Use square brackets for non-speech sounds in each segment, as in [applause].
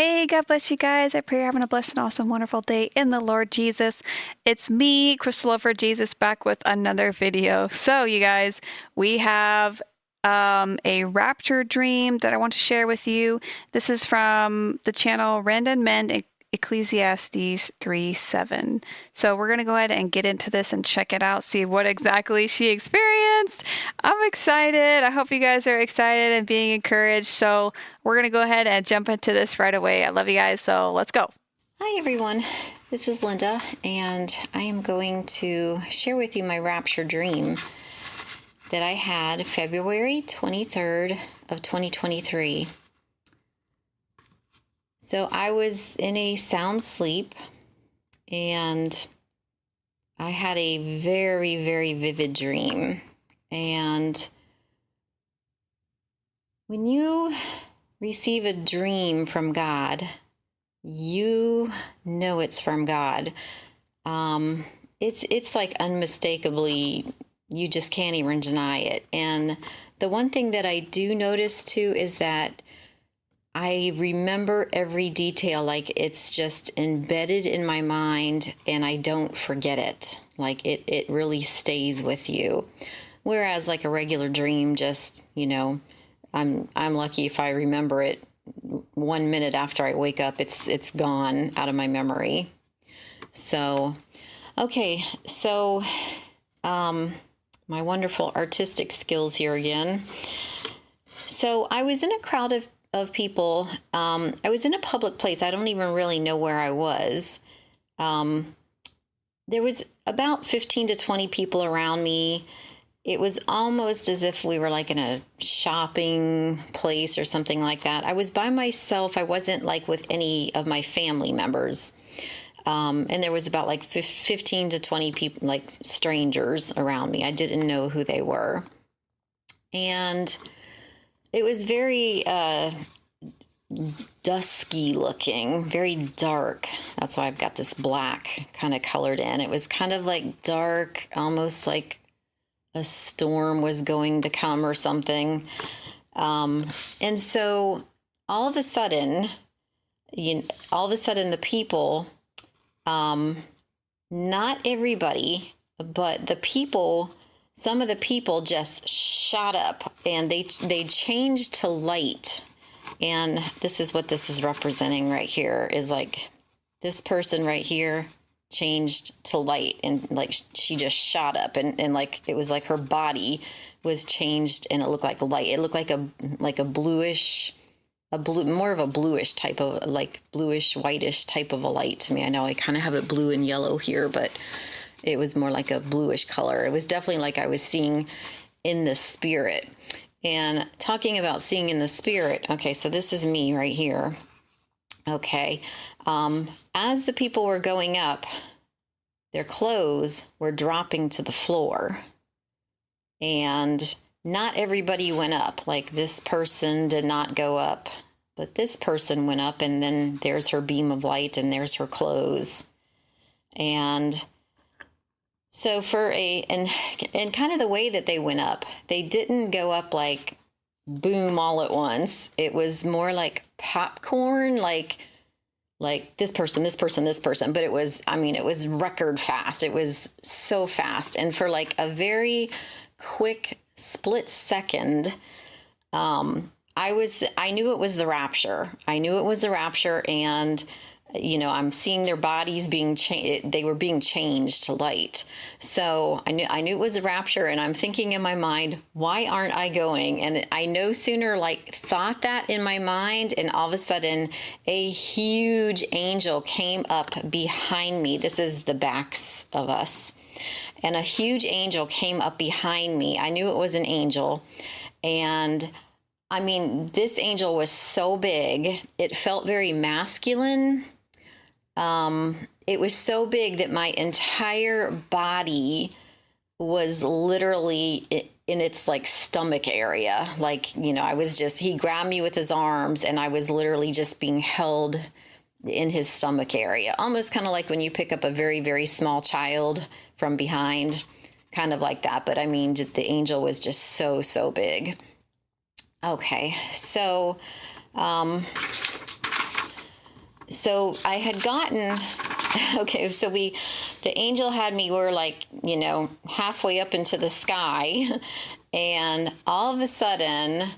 Hey, God bless you guys. I pray you're having a blessed and awesome, wonderful day in the Lord Jesus. It's me, Crystal Love4Jesus, back with another video. So, you guys, we have um, a rapture dream that I want to share with you. This is from the channel Random Men Ecclesiastes 3 7. So we're going to go ahead and get into this and check it out, see what exactly she experienced. I'm excited. I hope you guys are excited and being encouraged. So we're going to go ahead and jump into this right away. I love you guys. So let's go. Hi, everyone. This is Linda, and I am going to share with you my rapture dream that I had February 23rd of 2023. So I was in a sound sleep and I had a very, very vivid dream. And when you receive a dream from God, you know it's from God. Um, it's it's like unmistakably you just can't even deny it. And the one thing that I do notice too is that I remember every detail like it's just embedded in my mind and I don't forget it. Like it it really stays with you. Whereas like a regular dream just, you know, I'm I'm lucky if I remember it 1 minute after I wake up it's it's gone out of my memory. So okay, so um my wonderful artistic skills here again. So I was in a crowd of of people. Um, I was in a public place. I don't even really know where I was. Um, there was about 15 to 20 people around me. It was almost as if we were like in a shopping place or something like that. I was by myself. I wasn't like with any of my family members. Um, and there was about like 15 to 20 people, like strangers around me. I didn't know who they were. And it was very uh, dusky looking, very dark. That's why I've got this black kind of colored in. It was kind of like dark, almost like a storm was going to come or something. Um, and so all of a sudden, you, all of a sudden, the people, um, not everybody, but the people some of the people just shot up and they they changed to light. And this is what this is representing right here is like this person right here changed to light and like she just shot up and, and like it was like her body was changed and it looked like light. It looked like a like a bluish a blue more of a bluish type of like bluish whitish type of a light to me. I know i kind of have it blue and yellow here but it was more like a bluish color. It was definitely like I was seeing in the spirit. And talking about seeing in the spirit, okay, so this is me right here. Okay. Um, as the people were going up, their clothes were dropping to the floor. And not everybody went up. Like this person did not go up, but this person went up, and then there's her beam of light, and there's her clothes. And so for a and and kind of the way that they went up, they didn't go up like boom all at once. It was more like popcorn, like like this person, this person, this person. But it was, I mean, it was record fast. It was so fast, and for like a very quick split second, um, I was I knew it was the rapture. I knew it was the rapture, and you know i'm seeing their bodies being changed they were being changed to light. So i knew i knew it was a rapture and i'm thinking in my mind why aren't i going? And i no sooner like thought that in my mind and all of a sudden a huge angel came up behind me. This is the backs of us. And a huge angel came up behind me. I knew it was an angel. And I mean, this angel was so big, it felt very masculine um, it was so big that my entire body was literally in its like stomach area. Like, you know, I was just, he grabbed me with his arms and I was literally just being held in his stomach area. Almost kind of like when you pick up a very, very small child from behind, kind of like that. But I mean, the angel was just so, so big. Okay, so um, so I had gotten [laughs] okay. So we, the angel had me. We were like, you know, halfway up into the sky, [laughs] and all of a sudden,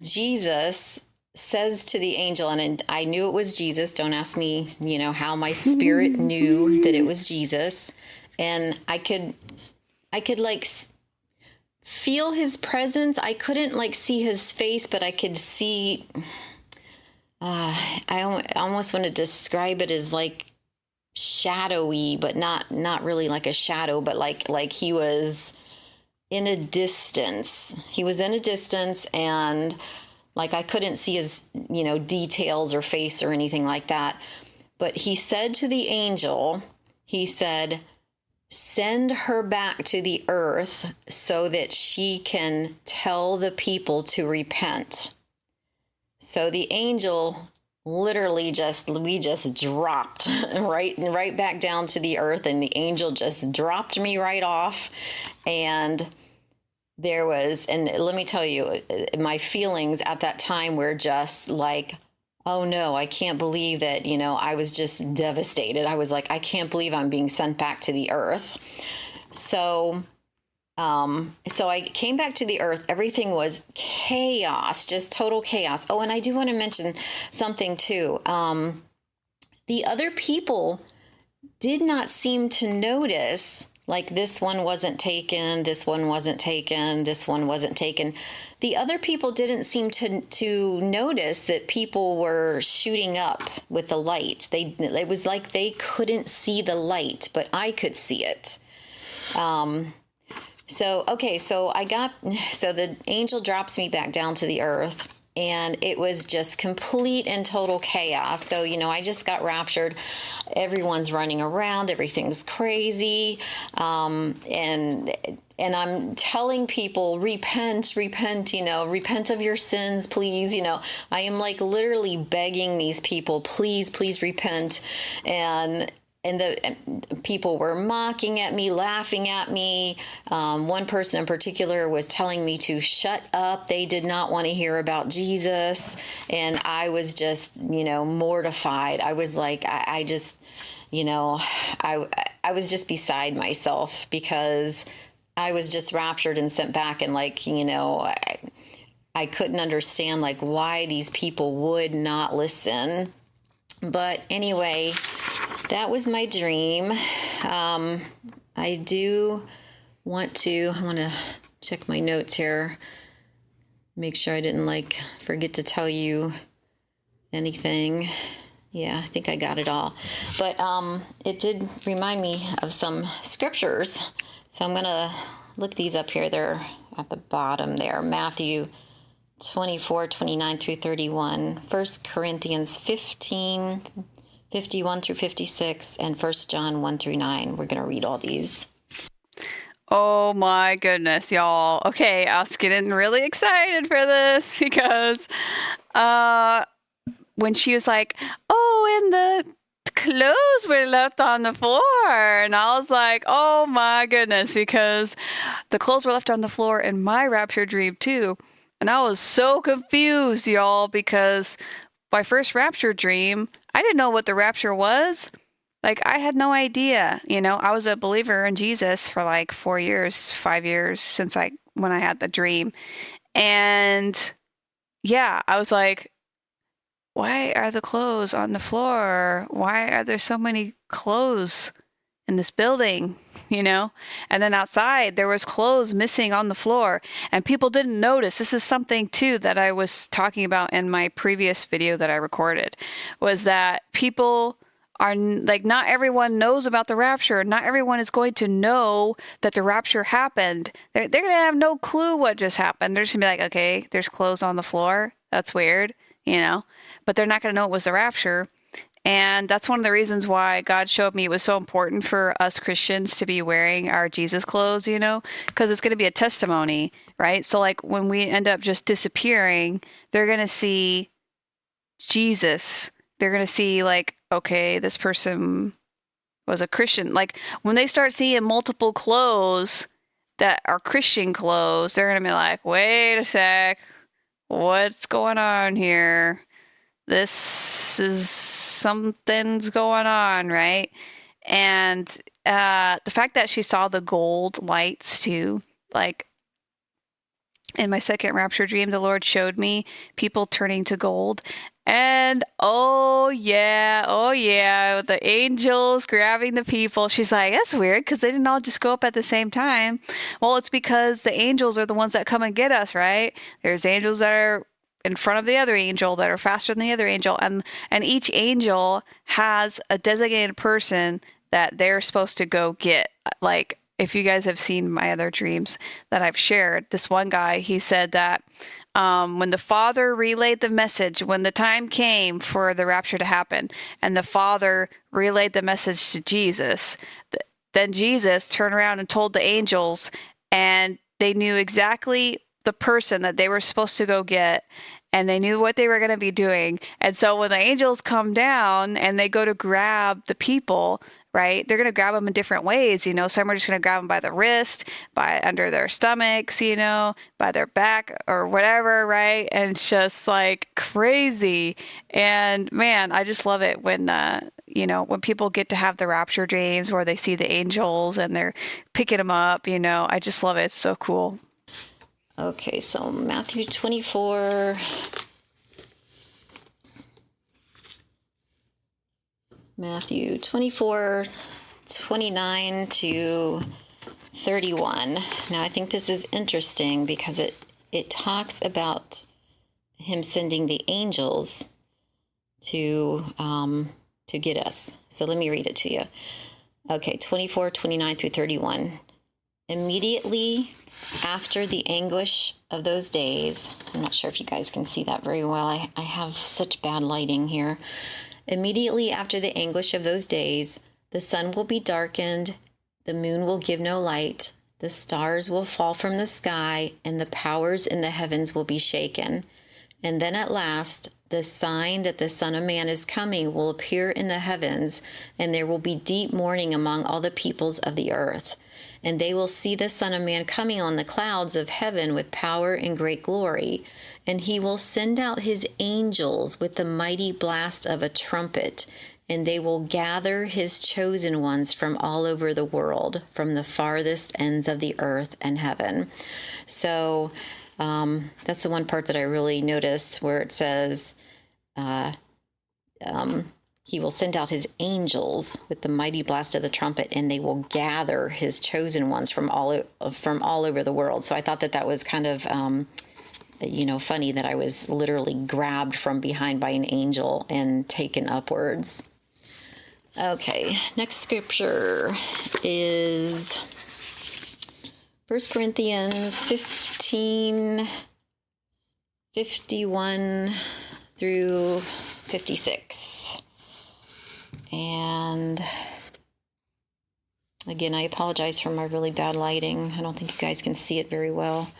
Jesus says to the angel, and I knew it was Jesus. Don't ask me, you know, how my spirit [laughs] knew that it was Jesus, and I could, I could like feel his presence. I couldn't like see his face, but I could see uh, I almost want to describe it as like shadowy, but not not really like a shadow, but like like he was in a distance. He was in a distance, and like I couldn't see his you know details or face or anything like that. But he said to the angel, he said, "Send her back to the earth so that she can tell the people to repent." So the angel literally just we just dropped [laughs] right right back down to the earth and the angel just dropped me right off. And there was and let me tell you my feelings at that time were just like oh no i can't believe that you know i was just devastated. I was like i can't believe i'm being sent back to the earth. So um, so I came back to the earth. Everything was chaos, just total chaos. Oh, and I do want to mention something too. Um, the other people did not seem to notice like this one wasn't taken, this one wasn't taken, this one wasn't taken. The other people didn't seem to to notice that people were shooting up with the light. They it was like they couldn't see the light, but I could see it. Um, so, okay, so I got, [sighs] so the angel drops me back down to the earth and it was just complete and total chaos. So, you know, I just got raptured. Everyone's running around, everything's crazy. Um, and and I'm telling people, repent, repent, you know, repent of your sins, please. You know, I am like literally begging these people, please, please repent. And and the and people were mocking at me, laughing at me. Um, one person in particular was telling me to shut up. They did not want to hear about Jesus, and I was just, you know, mortified. I was like, I, I just, you know, I I was just beside myself because I was just raptured and sent back, and like, you know. I, I couldn't understand like why these people would not listen but anyway, that was my dream. Um, I do want to, I want to check my notes here, make sure I didn't like forget to tell you anything. Yeah, I think I got it all. But um, it did remind me of some scriptures. So I'm going to look these up here. They're at the bottom there. Matthew 24, 29 through 31, 1 Corinthians 15, 51 through 56, and 1 John 1 through 9. We're going to read all these. Oh my goodness, y'all. Okay, I was getting really excited for this [laughs] because uh when she was like, "Oh, and the clothes were left on the floor." And I was like, "Oh my goodness," because the clothes were left on the floor in my rapture dream too. And I was so confused, y'all, because my first rapture dream, I didn't know what the rapture was. Like, I had no idea. You know, I was a believer in Jesus for like four years, five years since I, when I had the dream. And yeah, I was like, why are the clothes on the floor? Why are there so many clothes in this building? you know? And then outside, there was clothes missing on the floor, and people didn't notice. This is something too that I was talking about in my previous video that I recorded was that people are like not everyone knows about the rapture. Not everyone is going to know that the rapture happened. They're, they're going to have no clue what just happened. They're just going to be like, okay, there's clothes on the floor. That's weird, you know? But they're not going to know it was the rapture. And that's one of the reasons why God showed me it was so important for us Christians to be wearing our Jesus clothes, you know, because it's going to be a testimony, right? So, like, when we end up just disappearing, they're going to see Jesus. They're going to see, like, okay, this person was a Christian. Like, when they start seeing multiple clothes that are Christian clothes, they're going to be like, wait a sec, what's going on here? This is something's going on, right? And uh, the fact that she saw the gold lights too, like in my second rapture dream, the Lord showed me people turning to gold. And oh, yeah, oh, yeah, the angels grabbing the people. She's like, that's weird because they didn't all just go up at the same time. Well, it's because the angels are the ones that come and get us, right? There's angels that are in front of the other angel that are faster than the other angel. And and each angel has a designated person that they're supposed to go get. Like if you guys have seen my other dreams that I've shared, this one guy, he said that um, when the Father relayed the message, when the time came for the rapture to happen, and the Father relayed the message to Jesus, then Jesus turned around and told the angels, and they knew exactly the person that they were supposed to go get and they knew what they were going to be doing. And so when the angels come down and they go to grab the people, right? They're going to grab them in different ways, you know. Some are just going to grab them by the wrist, by under their stomachs, you know, by their back or whatever, right? And it's just like crazy. And man, I just love it when uh, you know, when people get to have the rapture dreams where they see the angels and they're picking them up, you know. I just love it. It's so cool. Okay, so Matthew 24 Matthew 24, 29 to 31. Now, I think this is interesting because it, it talks about him sending the angels to, um, to get us. So let me read it to you. Okay, 24, 29 through 31. Immediately after the anguish of those days, I'm not sure if you guys can see that very well. I, I have such bad lighting here. Immediately after the anguish of those days, the sun will be darkened, the moon will give no light, the stars will fall from the sky, and the powers in the heavens will be shaken. And then at last, the sign that the Son of Man is coming will appear in the heavens, and there will be deep mourning among all the peoples of the earth. And they will see the Son of Man coming on the clouds of heaven with power and great glory and he will send out his angels with the mighty blast of a trumpet, and they will gather his chosen ones from all over the world, from the farthest ends of the earth and heaven. So um, that's the one part that I really noticed where it says, uh, um, he will send out his angels with the mighty blast of the trumpet and they will gather his chosen ones from all from all over the world so i thought that that was kind of um, you know, funny that I was literally grabbed from behind by an angel and taken upwards. Okay, next scripture is 1 Corinthians 15 51 through 56. And again, I apologize for my really bad lighting. I don't think you guys can see it very well.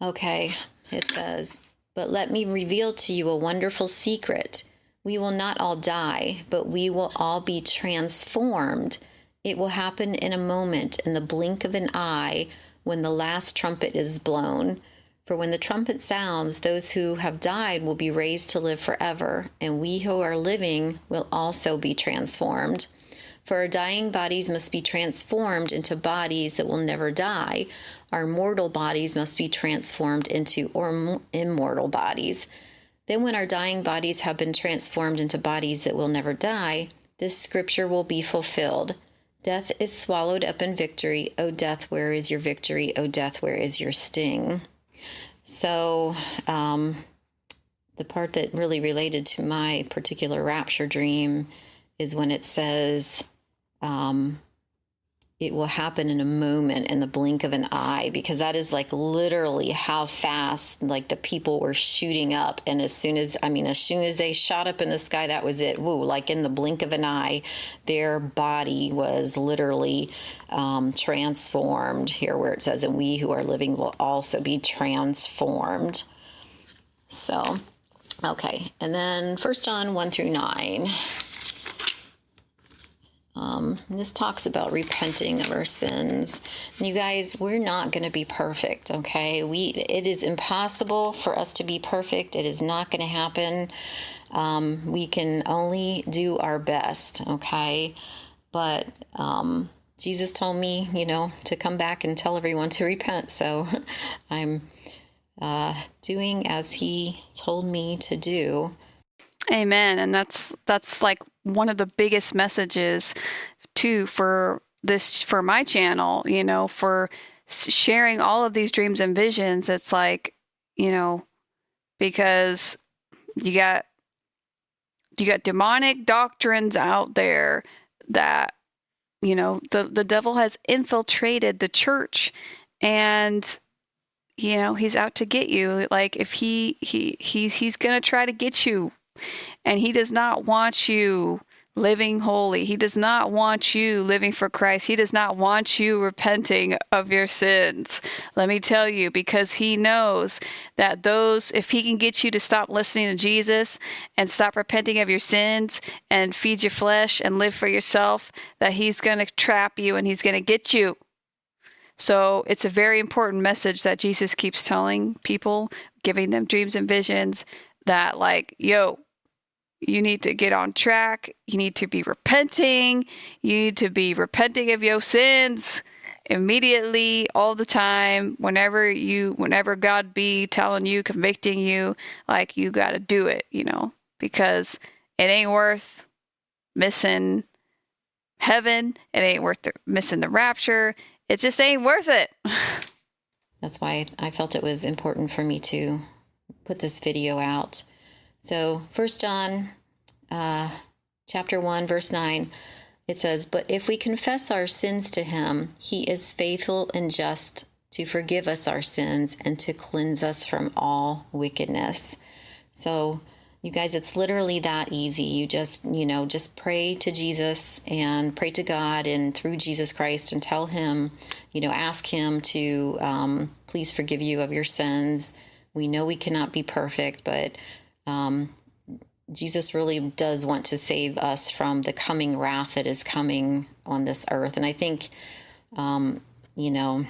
Okay, it says, But let me reveal to you a wonderful secret. We will not all die, but we will all be transformed. It will happen in a moment, in the blink of an eye, when the last trumpet is blown. For when the trumpet sounds, those who have died will be raised to live forever, and we who are living will also be transformed. For our dying bodies must be transformed into bodies that will never die. Our mortal bodies must be transformed into or immortal bodies. Then, when our dying bodies have been transformed into bodies that will never die, this scripture will be fulfilled. Death is swallowed up in victory. O death, where is your victory? O death, where is your sting? So, um, the part that really related to my particular rapture dream is when it says, um, it will happen in a moment in the blink of an eye because that is like literally how fast like the people were shooting up. And as soon as i mean as soon as they shot up in the sky that was it. Woo like in the blink of an eye their body was literally um, transformed. Here where it says and we who are living will also be transformed. So okay. And then first john 1 through 9 um, this talks about repenting of our sins. And you guys, we're not going to be perfect, okay? We it is impossible for us to be perfect. It is not going to happen. Um, we can only do our best, okay? But um, Jesus told me, you know, to come back and tell everyone to repent. So [laughs] I'm uh, doing as He told me to do. Amen. And that's that's like one of the biggest messages too for this for my channel. You know, for sharing all of these dreams and visions. It's like, you know, because you got you got demonic doctrines out there that you know the the devil has infiltrated the church and you know he's out to get you like if he he, he he's going to try to get you and he does not want you living holy. He does not want you living for Christ. He does not want you repenting of your sins. Let me tell you, because he knows that those, if he can get you to stop listening to Jesus and stop repenting of your sins and feed your flesh and live for yourself, that he's going to trap you and he's going to get you. So it's a very important message that Jesus keeps telling people, giving them dreams and visions that, like, yo, you need to get on track. You need to be repenting. You need to be repenting of your sins immediately all the time whenever you whenever God be telling you convicting you like you got to do it, you know, because it ain't worth missing heaven. It ain't worth the, missing the rapture. It just ain't worth it. [laughs] That's why I felt it was important for me to put this video out so, First John, uh, chapter one, verse nine, it says, "But if we confess our sins to Him, He is faithful and just to forgive us our sins and to cleanse us from all wickedness." So, you guys, it's literally that easy. You just, you know, just pray to Jesus and pray to God and through Jesus Christ and tell Him, you know, ask Him to um, please forgive you of your sins. We know we cannot be perfect, but um, Jesus really does want to save us from the coming wrath that is coming on this earth. And I think, um, you know,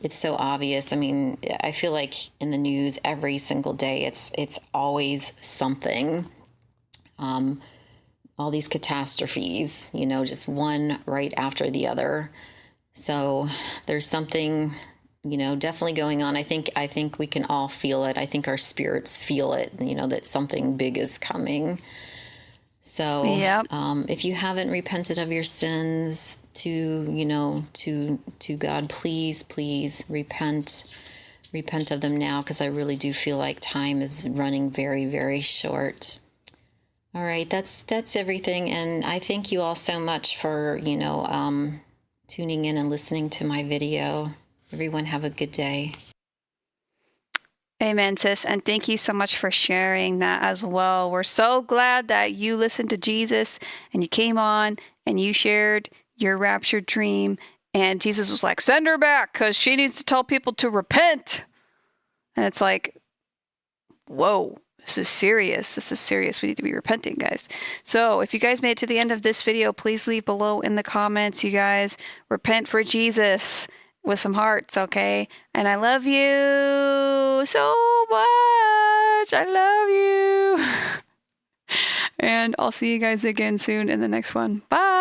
it's so obvious. I mean, I feel like in the news every single day, it's it's always something. Um, all these catastrophes, you know, just one right after the other. So there's something you know definitely going on. I think i think we can all feel it. I think our spirits feel it you know that something big is coming. So yep. um, if you haven't repented of your sins to you know to to god please please repent. Repent of them now because i really do feel like time is running very very short. All right that's that's everything. And i thank you all so much for you know um, tuning in and listening to my video Everyone have a good day. Amen, sis. And thank you so much for sharing that as well. We're so glad that you listened to Jesus and you came on and you shared your rapture dream. And Jesus was like, send her back because she needs to tell people to repent. And it's like, whoa, this is serious. This is serious. We need to be repenting, guys. So if you guys made it to the end of this video, please leave below in the comments. You guys repent for Jesus with some hearts, okay? And I love you so much. I love you. [laughs] and I'll see you guys again soon in the next one. Bye.